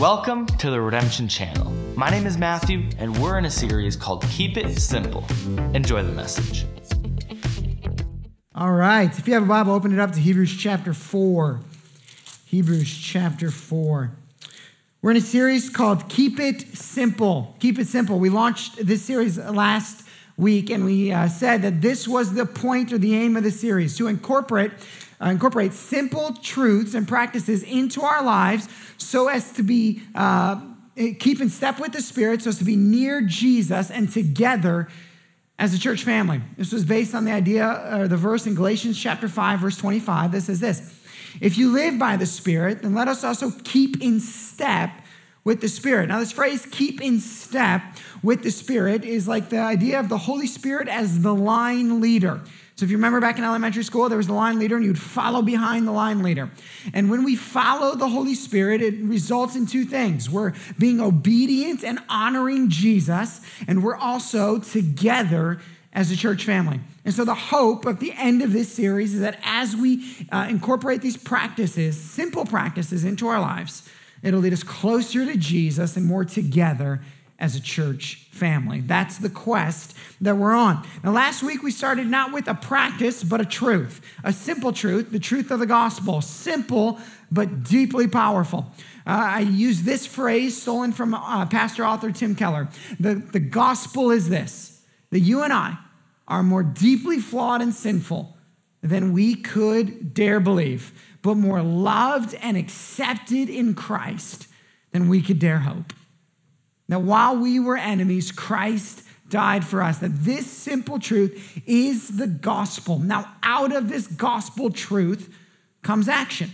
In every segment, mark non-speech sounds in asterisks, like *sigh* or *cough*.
Welcome to the Redemption Channel. My name is Matthew, and we're in a series called Keep It Simple. Enjoy the message. All right. If you have a Bible, open it up to Hebrews chapter 4. Hebrews chapter 4. We're in a series called Keep It Simple. Keep It Simple. We launched this series last week, and we uh, said that this was the point or the aim of the series to incorporate uh, incorporate simple truths and practices into our lives so as to be uh, keep in step with the Spirit, so as to be near Jesus and together as a church family. This was based on the idea or the verse in Galatians chapter 5, verse 25 that says this If you live by the Spirit, then let us also keep in step with the Spirit. Now, this phrase, keep in step with the Spirit, is like the idea of the Holy Spirit as the line leader. So if you remember back in elementary school, there was the line leader and you'd follow behind the line leader. And when we follow the Holy Spirit, it results in two things. We're being obedient and honoring Jesus, and we're also together as a church family. And so the hope of the end of this series is that as we uh, incorporate these practices, simple practices into our lives, it'll lead us closer to Jesus and more together as a church family. That's the quest that we're on. Now, last week we started not with a practice, but a truth, a simple truth, the truth of the gospel. Simple, but deeply powerful. Uh, I use this phrase stolen from uh, pastor author Tim Keller. The, the gospel is this that you and I are more deeply flawed and sinful than we could dare believe, but more loved and accepted in Christ than we could dare hope. That while we were enemies, Christ died for us. That this simple truth is the gospel. Now, out of this gospel truth comes action.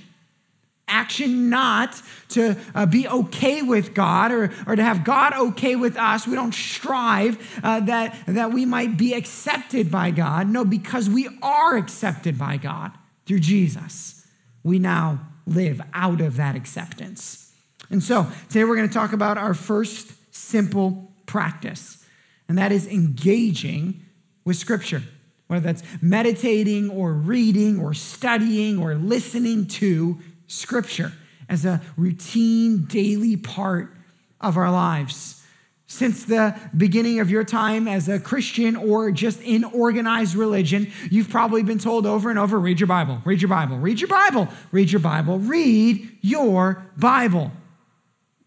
Action not to uh, be okay with God or, or to have God okay with us. We don't strive uh, that, that we might be accepted by God. No, because we are accepted by God through Jesus, we now live out of that acceptance. And so today we're going to talk about our first simple practice, and that is engaging with Scripture, whether that's meditating or reading or studying or listening to Scripture as a routine daily part of our lives. Since the beginning of your time as a Christian or just in organized religion, you've probably been told over and over read your Bible, read your Bible, read your Bible, read your Bible, read your Bible.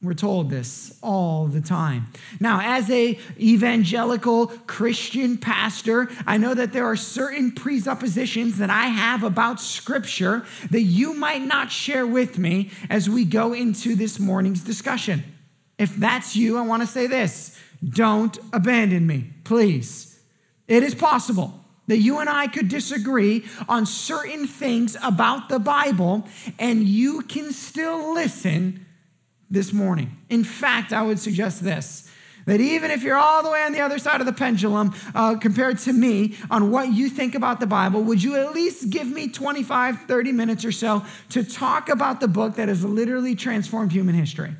We're told this all the time. Now, as a evangelical Christian pastor, I know that there are certain presuppositions that I have about scripture that you might not share with me as we go into this morning's discussion. If that's you, I want to say this. Don't abandon me, please. It is possible that you and I could disagree on certain things about the Bible, and you can still listen this morning. In fact, I would suggest this that even if you're all the way on the other side of the pendulum uh, compared to me on what you think about the Bible, would you at least give me 25, 30 minutes or so to talk about the book that has literally transformed human history?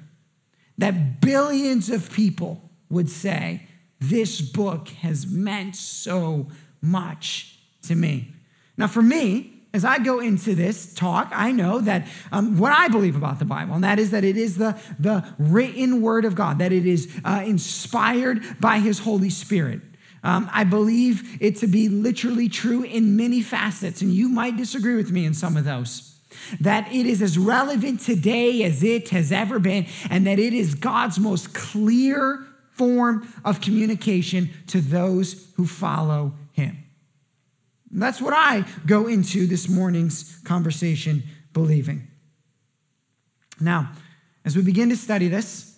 That billions of people would say, This book has meant so much to me. Now, for me, as I go into this talk, I know that um, what I believe about the Bible, and that is that it is the, the written word of God, that it is uh, inspired by His Holy Spirit. Um, I believe it to be literally true in many facets, and you might disagree with me in some of those. That it is as relevant today as it has ever been, and that it is God's most clear form of communication to those who follow. That's what I go into this morning's conversation believing. Now, as we begin to study this,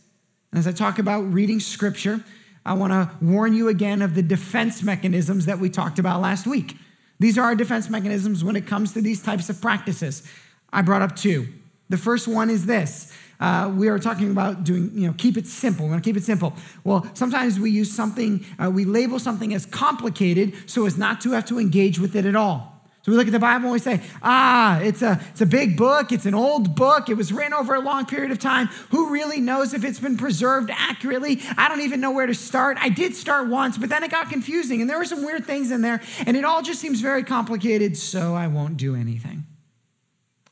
and as I talk about reading scripture, I want to warn you again of the defense mechanisms that we talked about last week. These are our defense mechanisms when it comes to these types of practices. I brought up two. The first one is this uh, we are talking about doing, you know, keep it simple. We're going to keep it simple. Well, sometimes we use something, uh, we label something as complicated so as not to have to engage with it at all. So we look at the Bible and we say, ah, it's a, it's a big book. It's an old book. It was written over a long period of time. Who really knows if it's been preserved accurately? I don't even know where to start. I did start once, but then it got confusing and there were some weird things in there and it all just seems very complicated, so I won't do anything.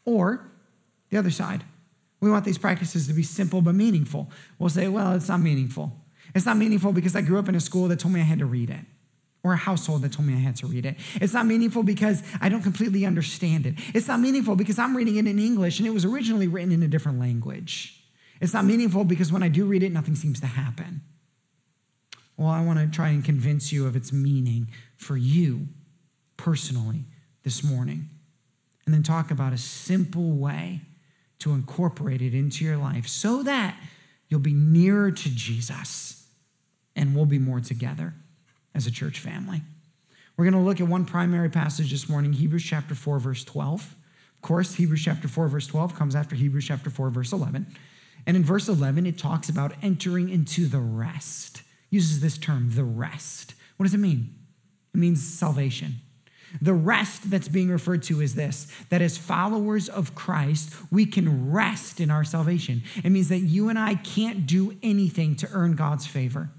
Or the other side We want these practices to be simple but meaningful. We'll say, well, it's not meaningful. It's not meaningful because I grew up in a school that told me I had to read it or a household that told me I had to read it. It's not meaningful because I don't completely understand it. It's not meaningful because I'm reading it in English and it was originally written in a different language. It's not meaningful because when I do read it, nothing seems to happen. Well, I want to try and convince you of its meaning for you personally this morning. And then talk about a simple way to incorporate it into your life so that you'll be nearer to Jesus and we'll be more together as a church family. We're going to look at one primary passage this morning, Hebrews chapter 4, verse 12. Of course, Hebrews chapter 4, verse 12 comes after Hebrews chapter 4, verse 11. And in verse 11, it talks about entering into the rest. uses this term, the rest. What does it mean? It means salvation. The rest that's being referred to is this that as followers of Christ, we can rest in our salvation. It means that you and I can't do anything to earn God's favor.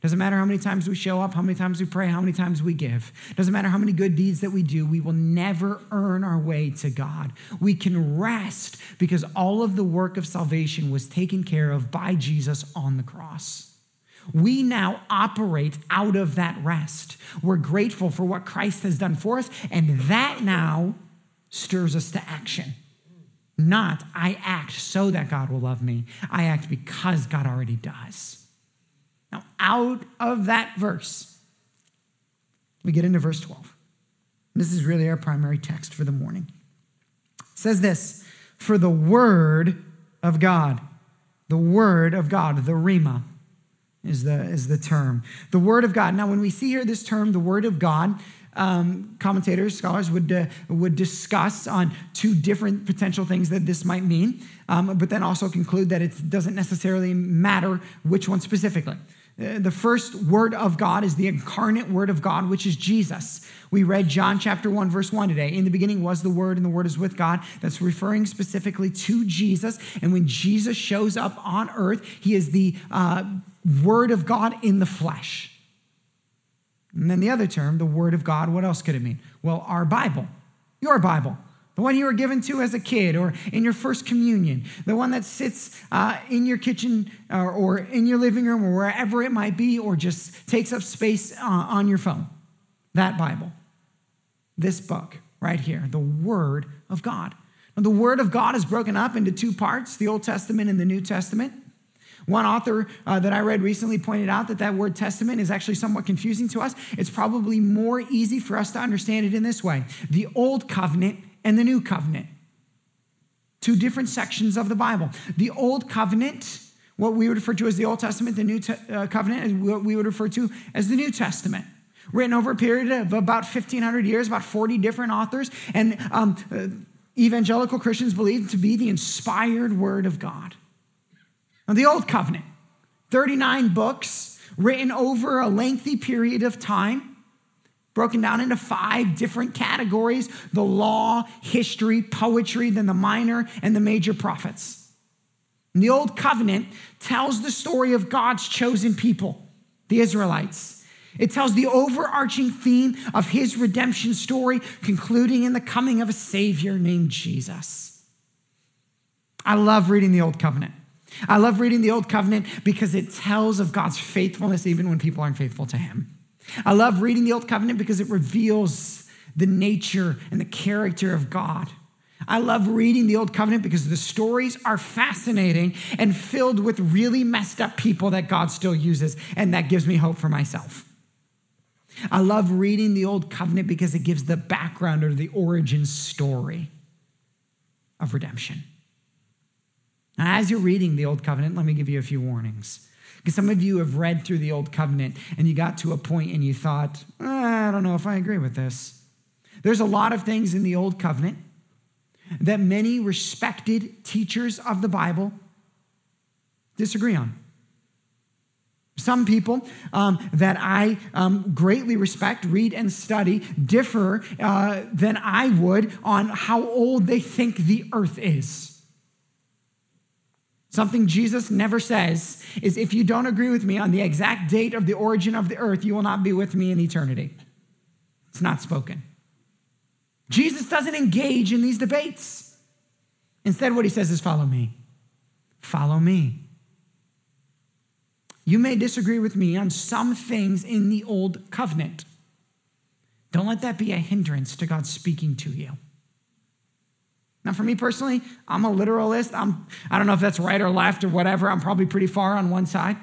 Doesn't matter how many times we show up, how many times we pray, how many times we give. Doesn't matter how many good deeds that we do, we will never earn our way to God. We can rest because all of the work of salvation was taken care of by Jesus on the cross. We now operate out of that rest. We're grateful for what Christ has done for us, and that now stirs us to action. Not, I act so that God will love me. I act because God already does. Now, out of that verse, we get into verse 12. This is really our primary text for the morning. It says this For the word of God, the word of God, the Rhema is the, is the term. The word of God. Now, when we see here this term, the word of God, um, commentators, scholars would, uh, would discuss on two different potential things that this might mean, um, but then also conclude that it doesn't necessarily matter which one specifically. Uh, the first word of God is the incarnate word of God, which is Jesus. We read John chapter 1, verse 1 today. In the beginning was the word, and the word is with God. That's referring specifically to Jesus. And when Jesus shows up on earth, he is the uh, word of God in the flesh. And then the other term, the word of God, what else could it mean? Well, our Bible, your Bible the one you were given to as a kid or in your first communion, the one that sits uh, in your kitchen or, or, in your living room or wherever it might be, or just takes up space uh, on your phone. That Bible, this book right here, the Word of God. Now, the Word of God is broken up into two parts the Old Testament and the New Testament. One author uh, that I read recently pointed out that that word testament is actually somewhat confusing to us. It's probably more easy for us to understand it in this way the Old Covenant and the New Covenant. Two different sections of the Bible. The Old Covenant, what we would refer to as the Old Testament, the New te- uh, Covenant, is what we would refer to as the New Testament. Written over a period of about 1,500 years, about 40 different authors, and um, uh, evangelical Christians believe to be the inspired Word of God. Now, the Old Covenant, 39 books written over a lengthy period of time broken down into five different categories the law, history, poetry, then the minor and the major prophets. And the Old Covenant tells the story of God's chosen people, the Israelites. It tells the overarching theme of his redemption story, concluding in the coming of a Savior named Jesus. I love reading the Old Covenant. I love reading the Old Covenant because it tells of God's faithfulness even when people aren't faithful to him. I love reading the Old Covenant because it reveals the nature and the character of God. I love reading the Old Covenant because the stories are fascinating and filled with really messed up people that God still uses, and that gives me hope for myself. I love reading the Old Covenant because it gives the background or the origin story of redemption. Now, as you're reading the Old Covenant, let me give you a few warnings. Because some of you have read through the Old Covenant and you got to a point and you thought, eh, I don't know if I agree with this. There's a lot of things in the Old Covenant that many respected teachers of the Bible disagree on. Some people um, that I um, greatly respect, read, and study differ uh, than I would on how old they think the earth is. Something Jesus never says is if you don't agree with me on the exact date of the origin of the earth, you will not be with me in eternity. It's not spoken. Jesus doesn't engage in these debates. Instead, what he says is, Follow me. follow me. You may disagree with me on some things in the old covenant. Don't let that be a hindrance to God speaking to you. Now, for me personally, I'm a literalist. I'm, I don't know if that's right or left or whatever. I'm probably pretty far on one side.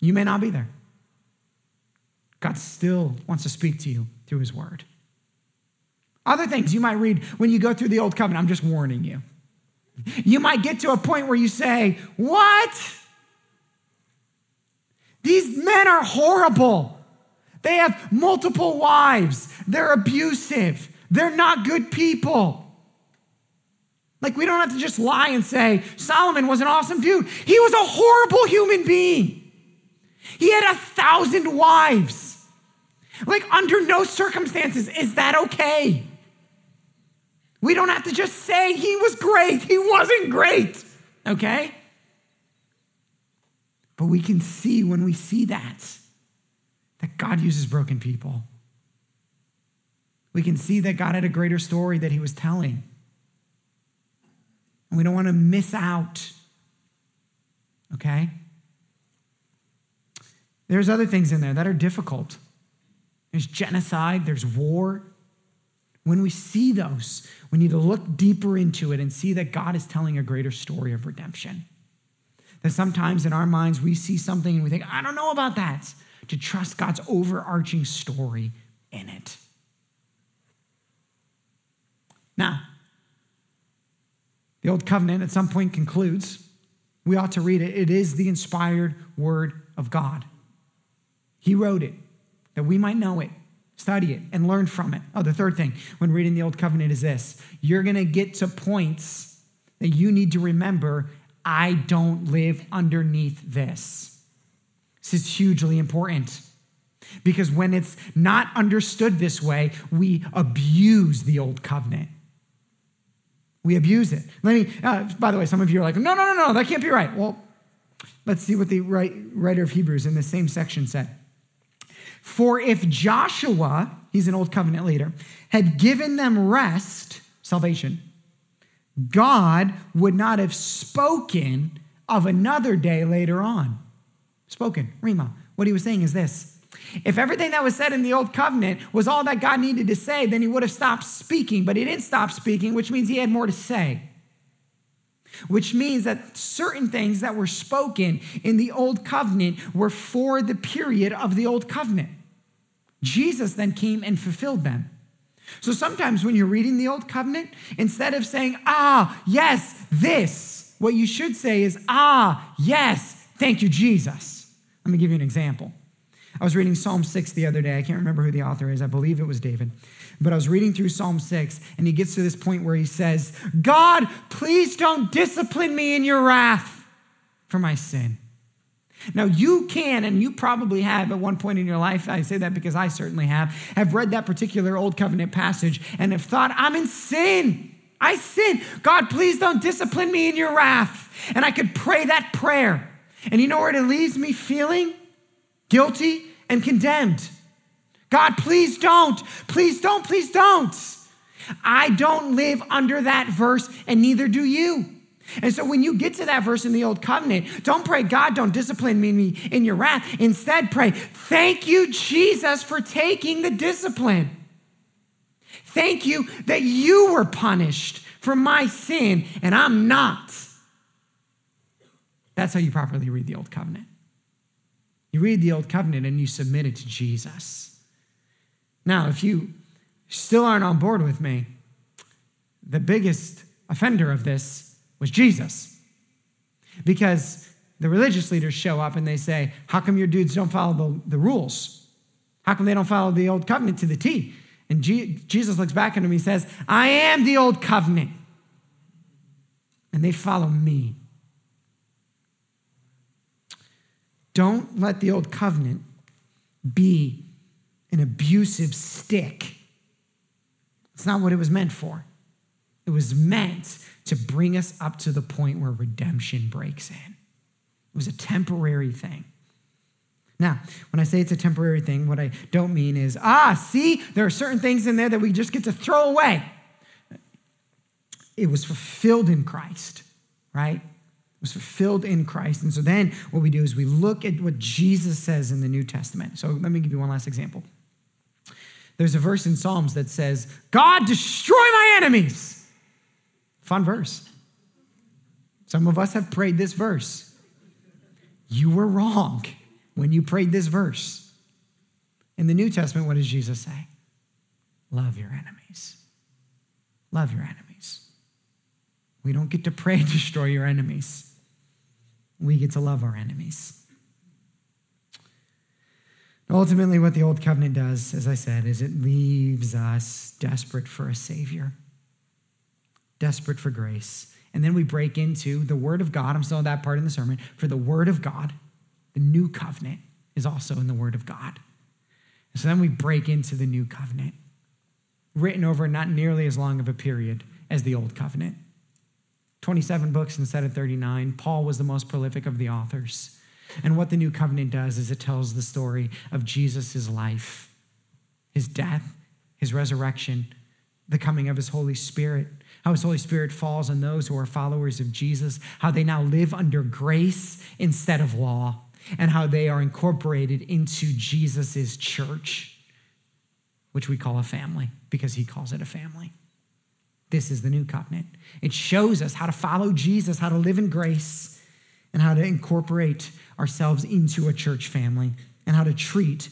You may not be there. God still wants to speak to you through his word. Other things you might read when you go through the old covenant, I'm just warning you. You might get to a point where you say, What? These men are horrible. They have multiple wives. They're abusive. They're not good people. Like, we don't have to just lie and say, Solomon was an awesome dude. He was a horrible human being. He had a thousand wives. Like, under no circumstances is that okay. We don't have to just say he was great. He wasn't great, okay? But we can see when we see that, that God uses broken people. We can see that God had a greater story that he was telling. And we don't want to miss out, okay? There's other things in there that are difficult. There's genocide, there's war. When we see those, we need to look deeper into it and see that God is telling a greater story of redemption. That sometimes in our minds we see something and we think, I don't know about that. To trust God's overarching story in it. Now, the Old Covenant at some point concludes. We ought to read it. It is the inspired word of God. He wrote it that we might know it, study it, and learn from it. Oh, the third thing when reading the Old Covenant is this you're going to get to points that you need to remember I don't live underneath this. This is hugely important because when it's not understood this way, we abuse the Old Covenant. We abuse it. Let me, uh, by the way, some of you are like, no, no, no, no, that can't be right. Well, let's see what the writer of Hebrews in the same section said. For if Joshua, he's an old covenant leader, had given them rest, salvation, God would not have spoken of another day later on. Spoken, Rhema. What he was saying is this if everything that was said in the old covenant was all that God needed to say, then he would have stopped speaking, but he didn't stop speaking, which means he had more to say. Which means that certain things that were spoken in the old covenant were for the period of the old covenant. Jesus then came and fulfilled them. So sometimes when you're reading the old covenant, instead of saying, ah, yes, this, what you should say is, ah, yes, thank you, Jesus. Let me give you an example. I was reading Psalm 6 the other day. I can't remember who the author is. I believe it was David. But I was reading through Psalm 6, and he gets to this point where he says, God, please don't discipline me in your wrath for my sin. Now, you can, and you probably have at one point in your life, I say that because I certainly have, have read that particular Old Covenant passage and have thought, I'm in sin. I sin. God, please don't discipline me in your wrath. And I could pray that prayer. And you know where it leaves me feeling? Guilty and condemned. God, please don't. Please don't. Please don't. I don't live under that verse, and neither do you. And so when you get to that verse in the Old Covenant, don't pray, God, don't discipline me in your wrath. Instead, pray, thank you, Jesus, for taking the discipline. Thank you that you were punished for my sin and I'm not. That's how you properly read the Old Covenant. You read the Old Covenant and you submit it to Jesus. Now, if you still aren't on board with me, the biggest offender of this was Jesus. Because the religious leaders show up and they say, How come your dudes don't follow the, the rules? How come they don't follow the old covenant to the T? And G- Jesus looks back at him and he says, I am the old covenant. And they follow me. Don't let the old covenant be an abusive stick. It's not what it was meant for. It was meant to bring us up to the point where redemption breaks in. It was a temporary thing. Now, when I say it's a temporary thing, what I don't mean is, ah, see, there are certain things in there that we just get to throw away. It was fulfilled in Christ. right? Was fulfilled in Christ. And so then what we do is we look at what Jesus says in the New Testament. So let me give you one last example. There's a verse in Psalms that says, God, destroy my enemies. Fun verse. Some of us have prayed this verse. You were wrong when you prayed this verse. In the New Testament, what does Jesus say? Love your enemies. Love your enemies. We don't get to pray, *laughs* destroy your enemies. We get to love our enemies. Ultimately, what the Old Covenant does, as I said, is it leaves us desperate for a Savior, desperate for grace. And then we break into the Word of God. I'm still in that part in the sermon. For the Word of God, the new covenant is also in the Word of God. And so then we break into the new covenant, written over not nearly as long of a period as the Old Covenant. 27 books instead of 39. Paul was the most prolific of the authors. And what the new covenant does is it tells the story of Jesus' life, his death, his resurrection, the coming of his Holy Spirit, how his Holy Spirit falls on those who are followers of Jesus, how they now live under grace instead of law, and how they are incorporated into Jesus' church, which we call a family because he calls it a family. This is the new covenant. It shows us how to follow Jesus, how to live in grace, and how to incorporate ourselves into a church family, and how to treat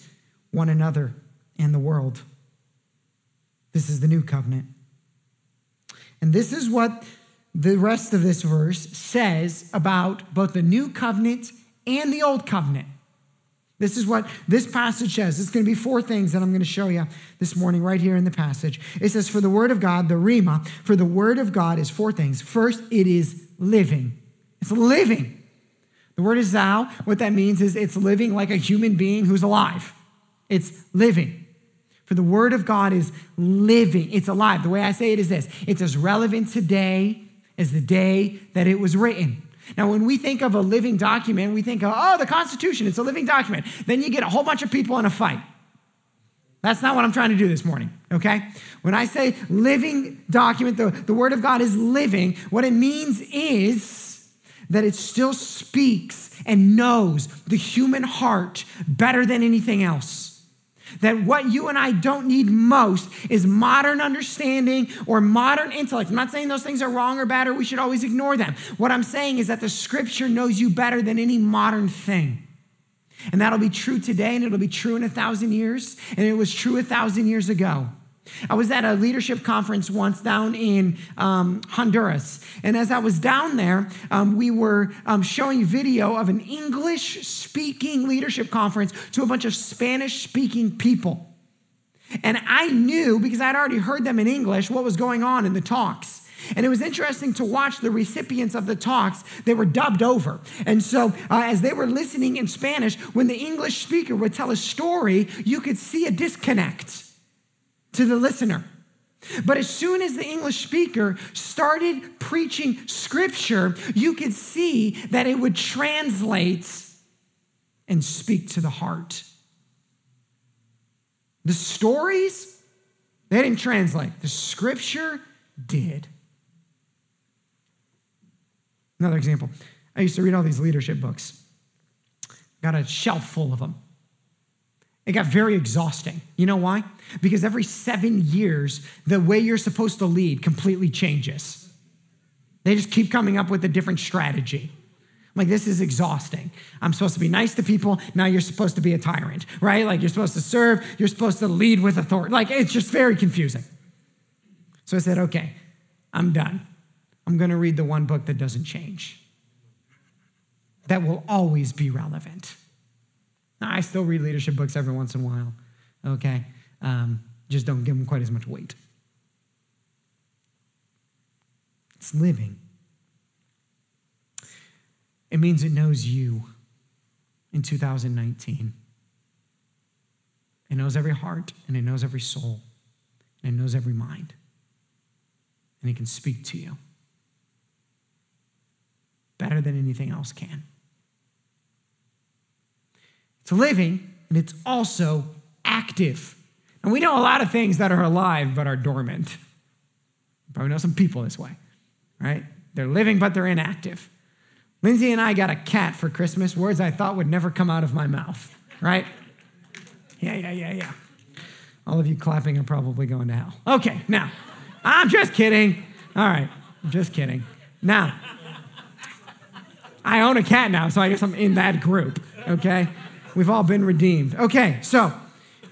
one another and the world. This is the new covenant. And this is what the rest of this verse says about both the new covenant and the old covenant. This is what this passage says. It's going to be four things that I'm going to show you this morning, right here in the passage. It says, For the word of God, the Rhema, for the word of God is four things. First, it is living. It's living. The word is thou. What that means is it's living like a human being who's alive. It's living. For the word of God is living, it's alive. The way I say it is this it's as relevant today as the day that it was written. Now, when we think of a living document, we think of, oh, the Constitution, it's a living document. Then you get a whole bunch of people in a fight. That's not what I'm trying to do this morning, okay? When I say living document, the, the Word of God is living, what it means is that it still speaks and knows the human heart better than anything else. That what you and I don't need most is modern understanding or modern intellect. I'm not saying those things are wrong or bad or we should always ignore them. What I'm saying is that the scripture knows you better than any modern thing. And that'll be true today and it'll be true in a thousand years. And it was true a thousand years ago. I was at a leadership conference once down in um, Honduras. And as I was down there, um, we were um, showing video of an English speaking leadership conference to a bunch of Spanish speaking people. And I knew, because I'd already heard them in English, what was going on in the talks. And it was interesting to watch the recipients of the talks. They were dubbed over. And so, uh, as they were listening in Spanish, when the English speaker would tell a story, you could see a disconnect to the listener. But as soon as the English speaker started preaching scripture, you could see that it would translate and speak to the heart. The stories, they didn't translate, the scripture did. Another example I used to read all these leadership books, got a shelf full of them. It got very exhausting. You know why? Because every seven years, the way you're supposed to lead completely changes. They just keep coming up with a different strategy. Like, this is exhausting. I'm supposed to be nice to people. Now you're supposed to be a tyrant, right? Like, you're supposed to serve. You're supposed to lead with authority. Like, it's just very confusing. So I said, okay, I'm done. I'm going to read the one book that doesn't change, that will always be relevant. I still read leadership books every once in a while, okay? Um, just don't give them quite as much weight. It's living. It means it knows you in 2019. It knows every heart, and it knows every soul, and it knows every mind. And it can speak to you better than anything else can. It's living and it's also active. And we know a lot of things that are alive but are dormant. Probably know some people this way, right? They're living, but they're inactive. Lindsay and I got a cat for Christmas, words I thought would never come out of my mouth, right? Yeah, yeah, yeah, yeah. All of you clapping are probably going to hell. Okay, now, I'm just kidding. All right, I'm just kidding. Now, I own a cat now, so I guess I'm in that group, okay? We've all been redeemed. Okay, so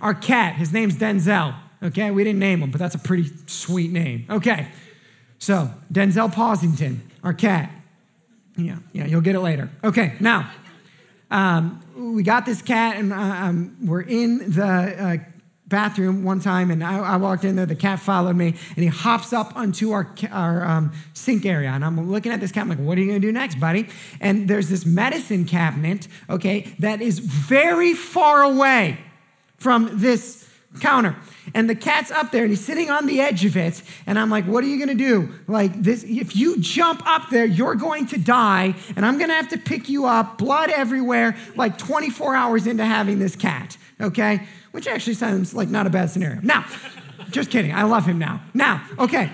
our cat, his name's Denzel, okay? We didn't name him, but that's a pretty sweet name. Okay, so Denzel Posington, our cat. Yeah, yeah, you'll get it later. Okay, now, um, we got this cat, and uh, um, we're in the uh, bathroom one time, and I, I, walked in there. The cat followed me, and he hops up onto our, our um, sink area. And I'm looking at this cat. I'm like, "What are you gonna do next, buddy?" And there's this medicine cabinet, okay, that is very far away from this counter. And the cat's up there and he's sitting on the edge of it. And I'm like, what are you gonna do? Like this, if you jump up there, you're going to die, and I'm gonna have to pick you up, blood everywhere, like 24 hours into having this cat. Okay? Which actually sounds like not a bad scenario. Now, just kidding. I love him now. Now, okay.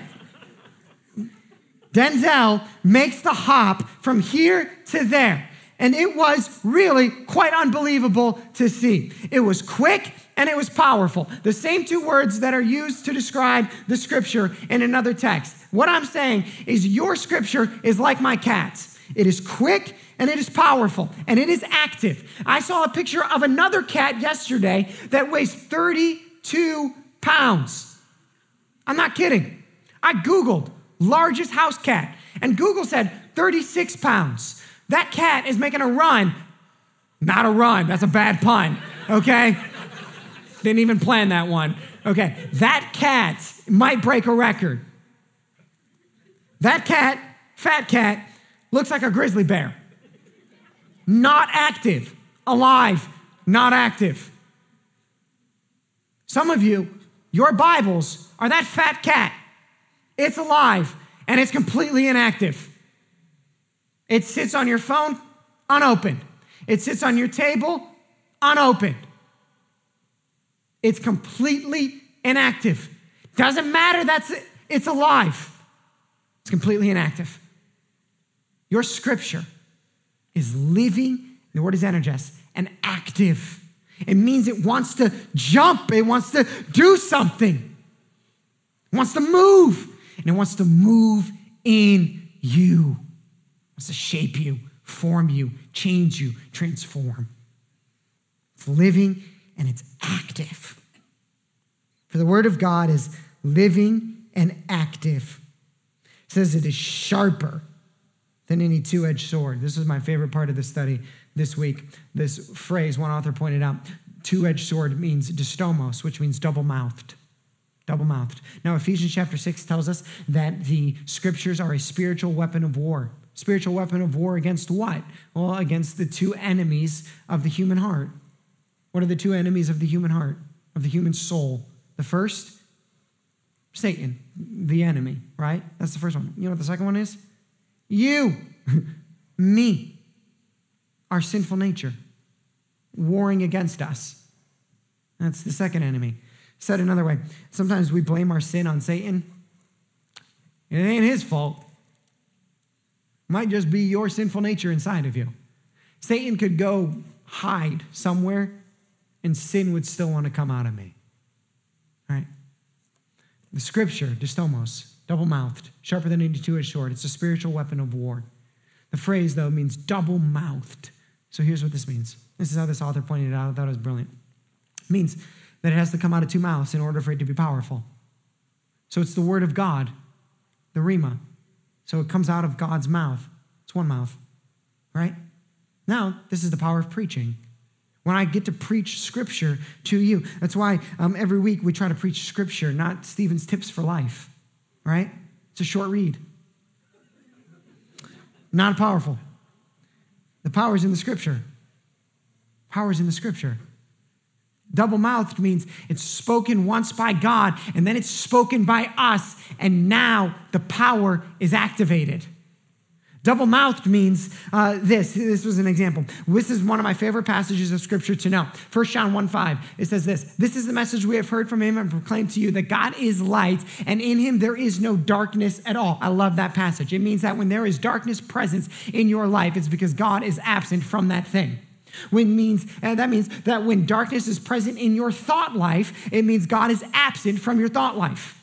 Denzel makes the hop from here to there. And it was really quite unbelievable to see. It was quick and it was powerful. The same two words that are used to describe the scripture in another text. What I'm saying is, your scripture is like my cat's. It is quick and it is powerful and it is active. I saw a picture of another cat yesterday that weighs 32 pounds. I'm not kidding. I Googled largest house cat, and Google said 36 pounds. That cat is making a run. Not a run, that's a bad pun, okay? *laughs* Didn't even plan that one. Okay, that cat might break a record. That cat, fat cat, looks like a grizzly bear not active, alive, not active. Some of you, your Bibles are that fat cat. It's alive and it's completely inactive. It sits on your phone, unopened. It sits on your table, unopened. It's completely inactive. Doesn't matter, that's it. It's alive. It's completely inactive. Your scripture is living, the word is energized, and active. It means it wants to jump, it wants to do something, it wants to move, and it wants to move in you. It wants to shape you, form you, change you, transform. It's living and it's active. For the word of God is living and active. It says it is sharper than any two edged sword. This is my favorite part of the study this week. This phrase, one author pointed out two edged sword means distomos, which means double mouthed. Double mouthed. Now, Ephesians chapter 6 tells us that the scriptures are a spiritual weapon of war. Spiritual weapon of war against what? Well, against the two enemies of the human heart. What are the two enemies of the human heart, of the human soul? The first, Satan, the enemy, right? That's the first one. You know what the second one is? You, *laughs* me, our sinful nature, warring against us. That's the second enemy. Said another way, sometimes we blame our sin on Satan. It ain't his fault. It might just be your sinful nature inside of you. Satan could go hide somewhere and sin would still want to come out of me. Right? The scripture, distomos, double mouthed, sharper than any two edged sword. It's a spiritual weapon of war. The phrase, though, means double mouthed. So here's what this means. This is how this author pointed it out. I thought it was brilliant. It means that it has to come out of two mouths in order for it to be powerful. So it's the word of God, the Rhema. So it comes out of God's mouth. It's one mouth, right? Now, this is the power of preaching. When I get to preach scripture to you, that's why um, every week we try to preach scripture, not Stephen's tips for life right? It's a short read. Not powerful. The power is in the scripture. Power is in the scripture. Double mouthed means it's spoken once by God and then it's spoken by us, and now the power is activated. Double mouthed means uh, this. This was an example. This is one of my favorite passages of scripture to know. 1 John 1 5. It says this This is the message we have heard from him and proclaimed to you that God is light, and in him there is no darkness at all. I love that passage. It means that when there is darkness presence in your life, it's because God is absent from that thing. When means that means that when darkness is present in your thought life, it means God is absent from your thought life.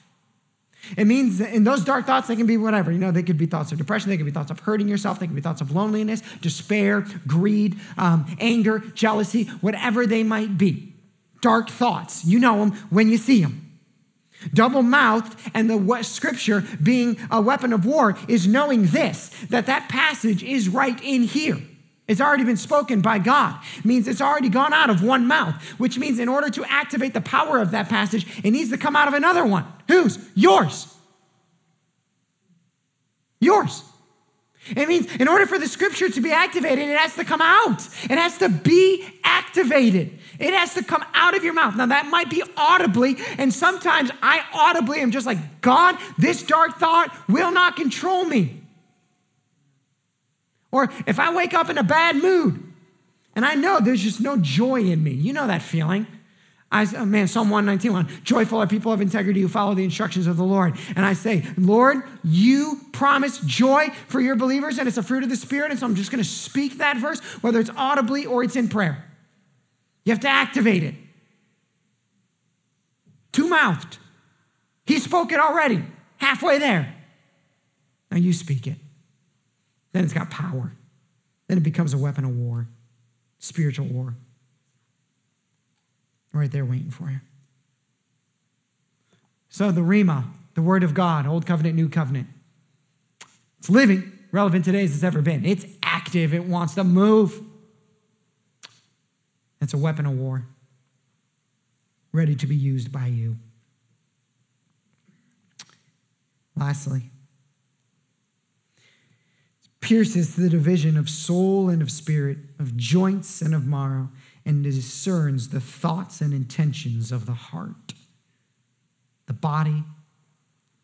It means in those dark thoughts, they can be whatever. You know, they could be thoughts of depression, they could be thoughts of hurting yourself, they could be thoughts of loneliness, despair, greed, um, anger, jealousy, whatever they might be. Dark thoughts. You know them when you see them. Double mouthed and the scripture being a weapon of war is knowing this that that passage is right in here. It's already been spoken by God. It means it's already gone out of one mouth, which means in order to activate the power of that passage, it needs to come out of another one. Whose? Yours. Yours. It means in order for the scripture to be activated, it has to come out. It has to be activated. It has to come out of your mouth. Now, that might be audibly, and sometimes I audibly am just like, God, this dark thought will not control me. Or if I wake up in a bad mood and I know there's just no joy in me, you know that feeling. I, oh man, Psalm 119, one, joyful are people of integrity who follow the instructions of the Lord. And I say, Lord, you promise joy for your believers, and it's a fruit of the Spirit. And so I'm just going to speak that verse, whether it's audibly or it's in prayer. You have to activate it. Two mouthed. He spoke it already, halfway there. Now you speak it. Then it's got power. Then it becomes a weapon of war, spiritual war. Right there waiting for you. So the Rhema, the Word of God, Old Covenant, New Covenant, it's living, relevant today as it's ever been. It's active, it wants to move. It's a weapon of war, ready to be used by you. Lastly, pierces the division of soul and of spirit, of joints and of marrow, and discerns the thoughts and intentions of the heart. The body,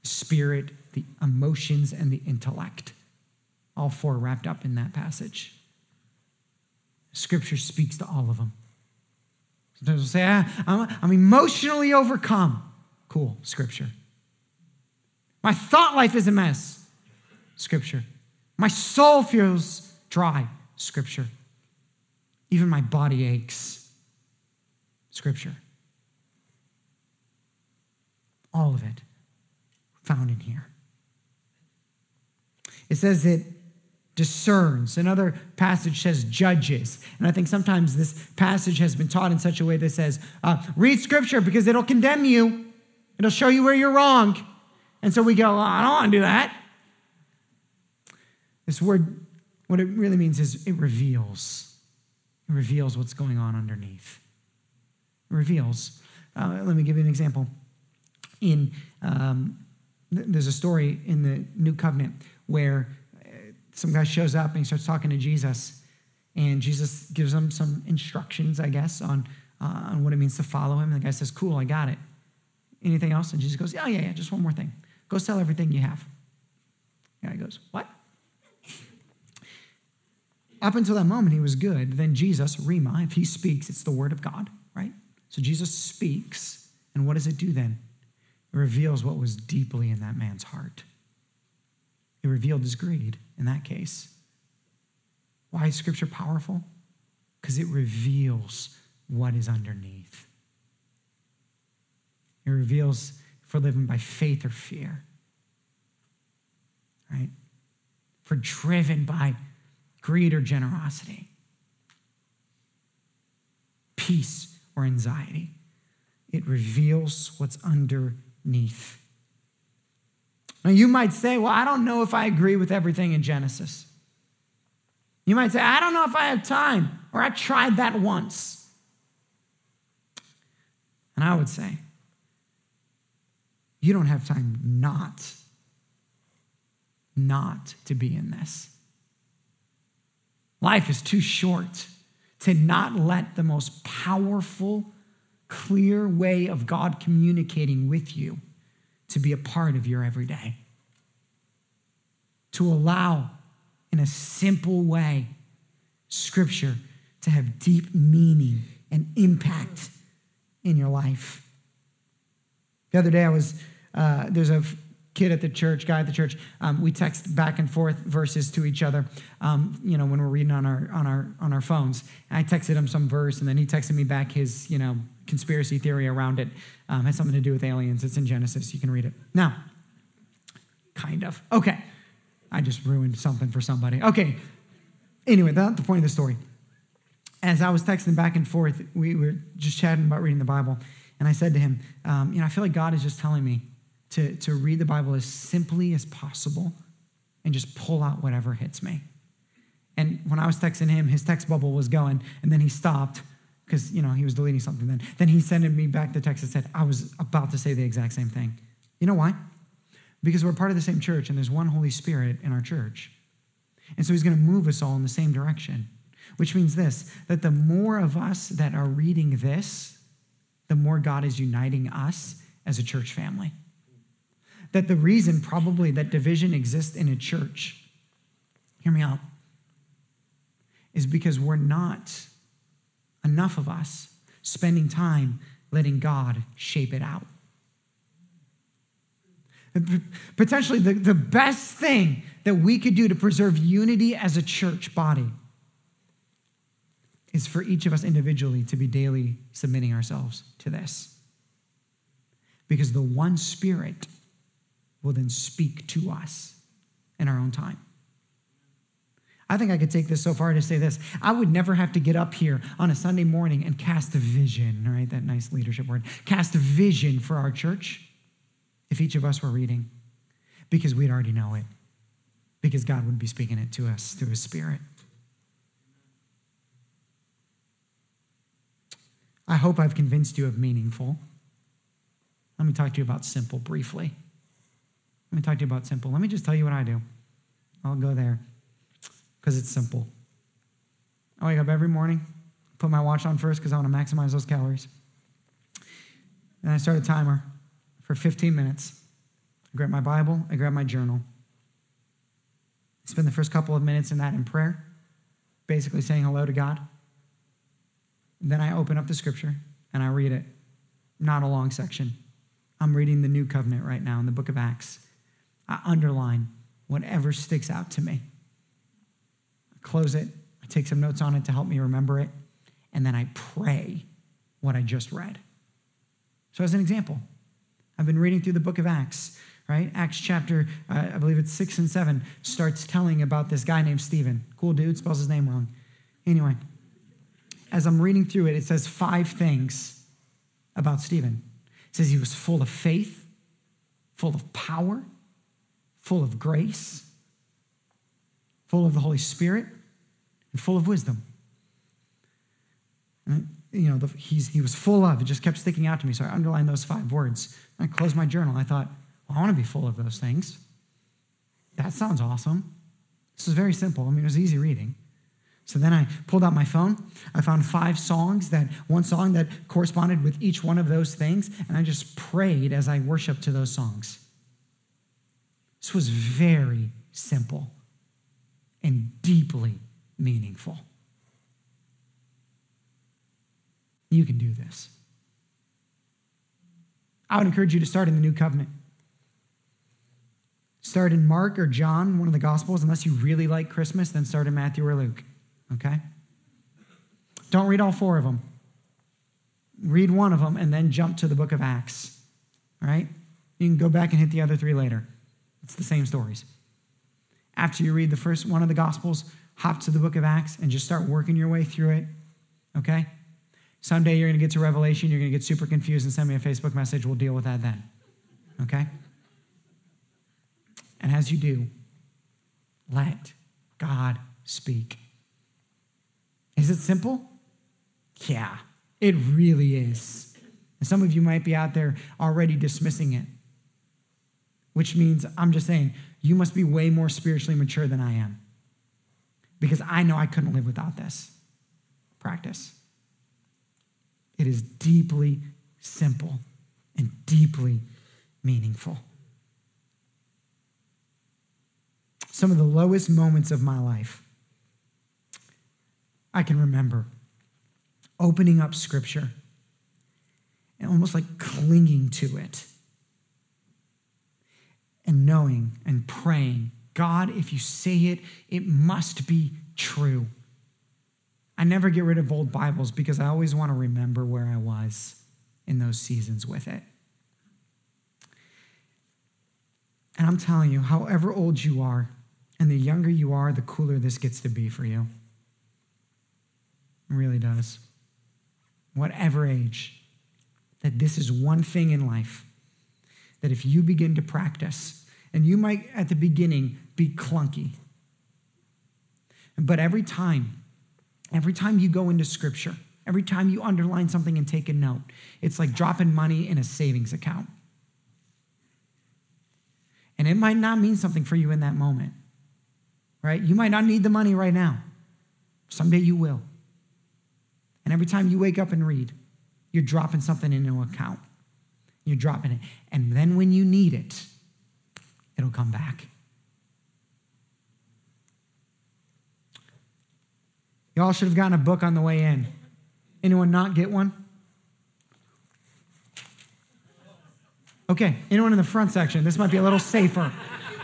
the spirit, the emotions, and the intellect. All four wrapped up in that passage. Scripture speaks to all of them. Sometimes we'll say, ah, I'm, I'm emotionally overcome. Cool, Scripture. My thought life is a mess. Scripture. My soul feels dry. Scripture. Even my body aches. Scripture. All of it found in here. It says it discerns. Another passage says judges. And I think sometimes this passage has been taught in such a way that says, uh, read scripture because it'll condemn you, it'll show you where you're wrong. And so we go, I don't want to do that. This word, what it really means is it reveals. It reveals what's going on underneath. It reveals. Uh, let me give you an example. In um, there's a story in the New Covenant where uh, some guy shows up and he starts talking to Jesus, and Jesus gives him some instructions, I guess, on uh, on what it means to follow him. And the guy says, "Cool, I got it." Anything else? And Jesus goes, "Oh yeah, yeah, just one more thing. Go sell everything you have." The guy goes, "What?" Up until that moment, he was good. Then Jesus, Rhema, if he speaks, it's the word of God, right? So Jesus speaks, and what does it do then? It reveals what was deeply in that man's heart. It revealed his greed in that case. Why is scripture powerful? Because it reveals what is underneath. It reveals if we're living by faith or fear, right? If we're driven by greed or generosity, peace or anxiety. It reveals what's underneath. Now, you might say, Well, I don't know if I agree with everything in Genesis. You might say, I don't know if I have time, or I tried that once. And I would say, You don't have time not, not to be in this. Life is too short to not let the most powerful, clear way of God communicating with you to be a part of your everyday. To allow in a simple way Scripture to have deep meaning and impact in your life. The other day, I was, uh, there's a kid at the church, guy at the church. Um, we text back and forth verses to each other, um, you know, when we're reading on our, on our, on our phones. And I texted him some verse, and then he texted me back his, you know, conspiracy theory around it. Um, has something to do with aliens. It's in Genesis. You can read it. Now, kind of. Okay. I just ruined something for somebody. Okay. Anyway, that's the point of the story. As I was texting back and forth, we were just chatting about reading the Bible. And I said to him, um, You know, I feel like God is just telling me to, to read the Bible as simply as possible and just pull out whatever hits me. And when I was texting him, his text bubble was going, and then he stopped because, you know, he was deleting something then. Then he sent me back the text that said, I was about to say the exact same thing. You know why? Because we're part of the same church and there's one Holy Spirit in our church. And so he's going to move us all in the same direction, which means this that the more of us that are reading this, the more God is uniting us as a church family. That the reason probably that division exists in a church, hear me out, is because we're not, enough of us, spending time letting God shape it out. Potentially, the, the best thing that we could do to preserve unity as a church body is for each of us individually to be daily submitting ourselves to this. Because the one Spirit will then speak to us in our own time. I think I could take this so far to say this. I would never have to get up here on a Sunday morning and cast a vision, right? That nice leadership word. Cast a vision for our church if each of us were reading because we'd already know it, because God would be speaking it to us through his spirit. I hope I've convinced you of meaningful. Let me talk to you about simple briefly. Let me talk to you about simple. Let me just tell you what I do. I'll go there because it's simple. I wake up every morning, put my watch on first because I want to maximize those calories. And I start a timer for 15 minutes. I grab my Bible, I grab my journal. I spend the first couple of minutes in that in prayer, basically saying hello to God. And then I open up the scripture and I read it. Not a long section. I'm reading the new covenant right now in the book of Acts. I underline whatever sticks out to me. I close it, I take some notes on it to help me remember it, and then I pray what I just read. So, as an example, I've been reading through the book of Acts, right? Acts chapter, uh, I believe it's six and seven, starts telling about this guy named Stephen. Cool dude, spells his name wrong. Anyway, as I'm reading through it, it says five things about Stephen. It says he was full of faith, full of power, full of grace, full of the Holy Spirit, and full of wisdom. And, you know, the, he was full of, it just kept sticking out to me. So I underlined those five words. I closed my journal. I thought, well, I want to be full of those things. That sounds awesome. This is very simple. I mean, it was easy reading. So then I pulled out my phone. I found five songs that one song that corresponded with each one of those things, and I just prayed as I worshiped to those songs. This was very simple and deeply meaningful. You can do this. I would encourage you to start in the new covenant. Start in Mark or John, one of the Gospels. Unless you really like Christmas, then start in Matthew or Luke. Okay? Don't read all four of them. Read one of them and then jump to the book of Acts. All right? You can go back and hit the other three later. It's the same stories. After you read the first one of the Gospels, hop to the book of Acts and just start working your way through it. Okay? Someday you're going to get to Revelation, you're going to get super confused and send me a Facebook message. We'll deal with that then. Okay? And as you do, let God speak. Is it simple? Yeah, it really is. And some of you might be out there already dismissing it, which means I'm just saying, you must be way more spiritually mature than I am. Because I know I couldn't live without this practice. It is deeply simple and deeply meaningful. some of the lowest moments of my life, I can remember opening up scripture and almost like clinging to it and knowing and praying God, if you say it, it must be true. I never get rid of old Bibles because I always want to remember where I was in those seasons with it. And I'm telling you, however old you are, and the younger you are, the cooler this gets to be for you. It really does. Whatever age, that this is one thing in life that if you begin to practice, and you might at the beginning be clunky, but every time, every time you go into scripture, every time you underline something and take a note, it's like dropping money in a savings account. And it might not mean something for you in that moment, right? You might not need the money right now. Someday you will. And every time you wake up and read, you're dropping something into an account. You're dropping it. And then when you need it, it'll come back. Y'all should have gotten a book on the way in. Anyone not get one? Okay, anyone in the front section? This might be a little safer.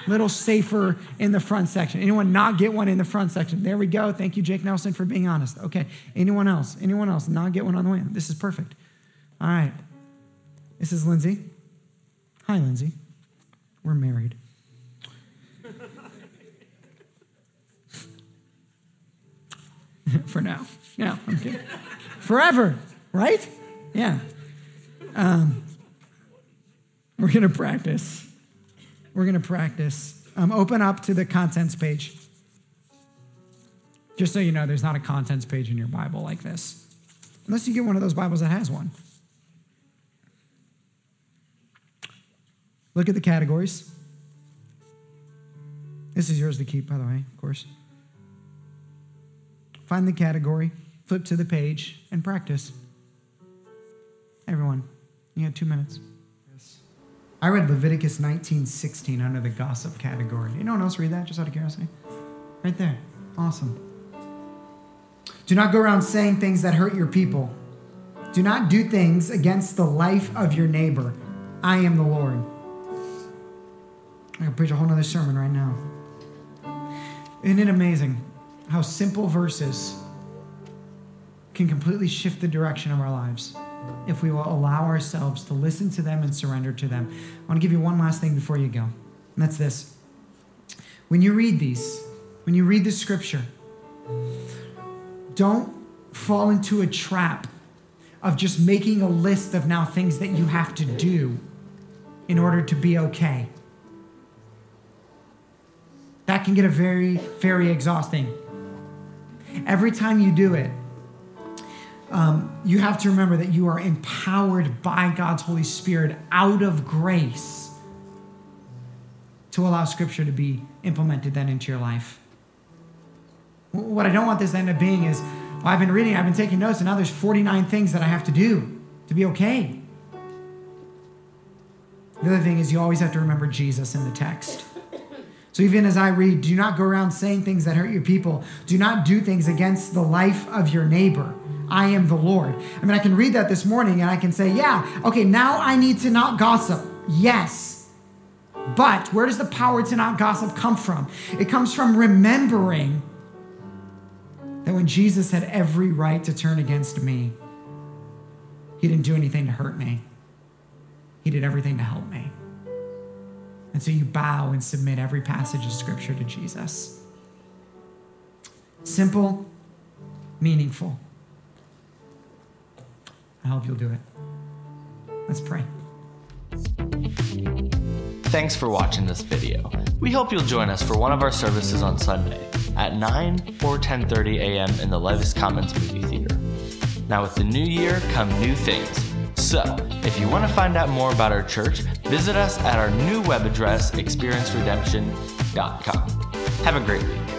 Little safer in the front section. Anyone not get one in the front section? There we go. Thank you, Jake Nelson, for being honest. Okay, anyone else? Anyone else not get one on the way? In? This is perfect. All right. This is Lindsay. Hi, Lindsay. We're married. *laughs* For now. Yeah, I'm kidding. Forever, right? Yeah. Um, we're going to practice. We're going to practice. Um, open up to the contents page. Just so you know, there's not a contents page in your Bible like this, unless you get one of those Bibles that has one. Look at the categories. This is yours to keep, by the way, of course. Find the category, flip to the page, and practice. Everyone, you got two minutes. Yes. I read Leviticus 19:16 under the gossip category. Anyone else read that just out of curiosity? Right there. Awesome. Do not go around saying things that hurt your people. Do not do things against the life of your neighbor. I am the Lord. I can preach a whole other sermon right now. Isn't it amazing how simple verses can completely shift the direction of our lives if we will allow ourselves to listen to them and surrender to them? I want to give you one last thing before you go, and that's this. When you read these, when you read the scripture, don't fall into a trap of just making a list of now things that you have to do in order to be okay. That can get a very, very exhausting. Every time you do it, um, you have to remember that you are empowered by God's Holy Spirit out of grace to allow Scripture to be implemented then into your life. What I don't want this to end up being is well, I've been reading, I've been taking notes, and now there's 49 things that I have to do to be okay. The other thing is you always have to remember Jesus in the text. So even as I read, do not go around saying things that hurt your people. Do not do things against the life of your neighbor. I am the Lord. I mean, I can read that this morning and I can say, yeah, okay, now I need to not gossip. Yes. But where does the power to not gossip come from? It comes from remembering that when Jesus had every right to turn against me, he didn't do anything to hurt me, he did everything to help me. And so you bow and submit every passage of Scripture to Jesus. Simple, meaningful. I hope you'll do it. Let's pray. Thanks for watching this video. We hope you'll join us for one of our services on Sunday at 9 or 10:30 a.m. in the Levis Commons movie theater. Now with the new year come new things. So, if you want to find out more about our church, visit us at our new web address, experienceredemption.com. Have a great week.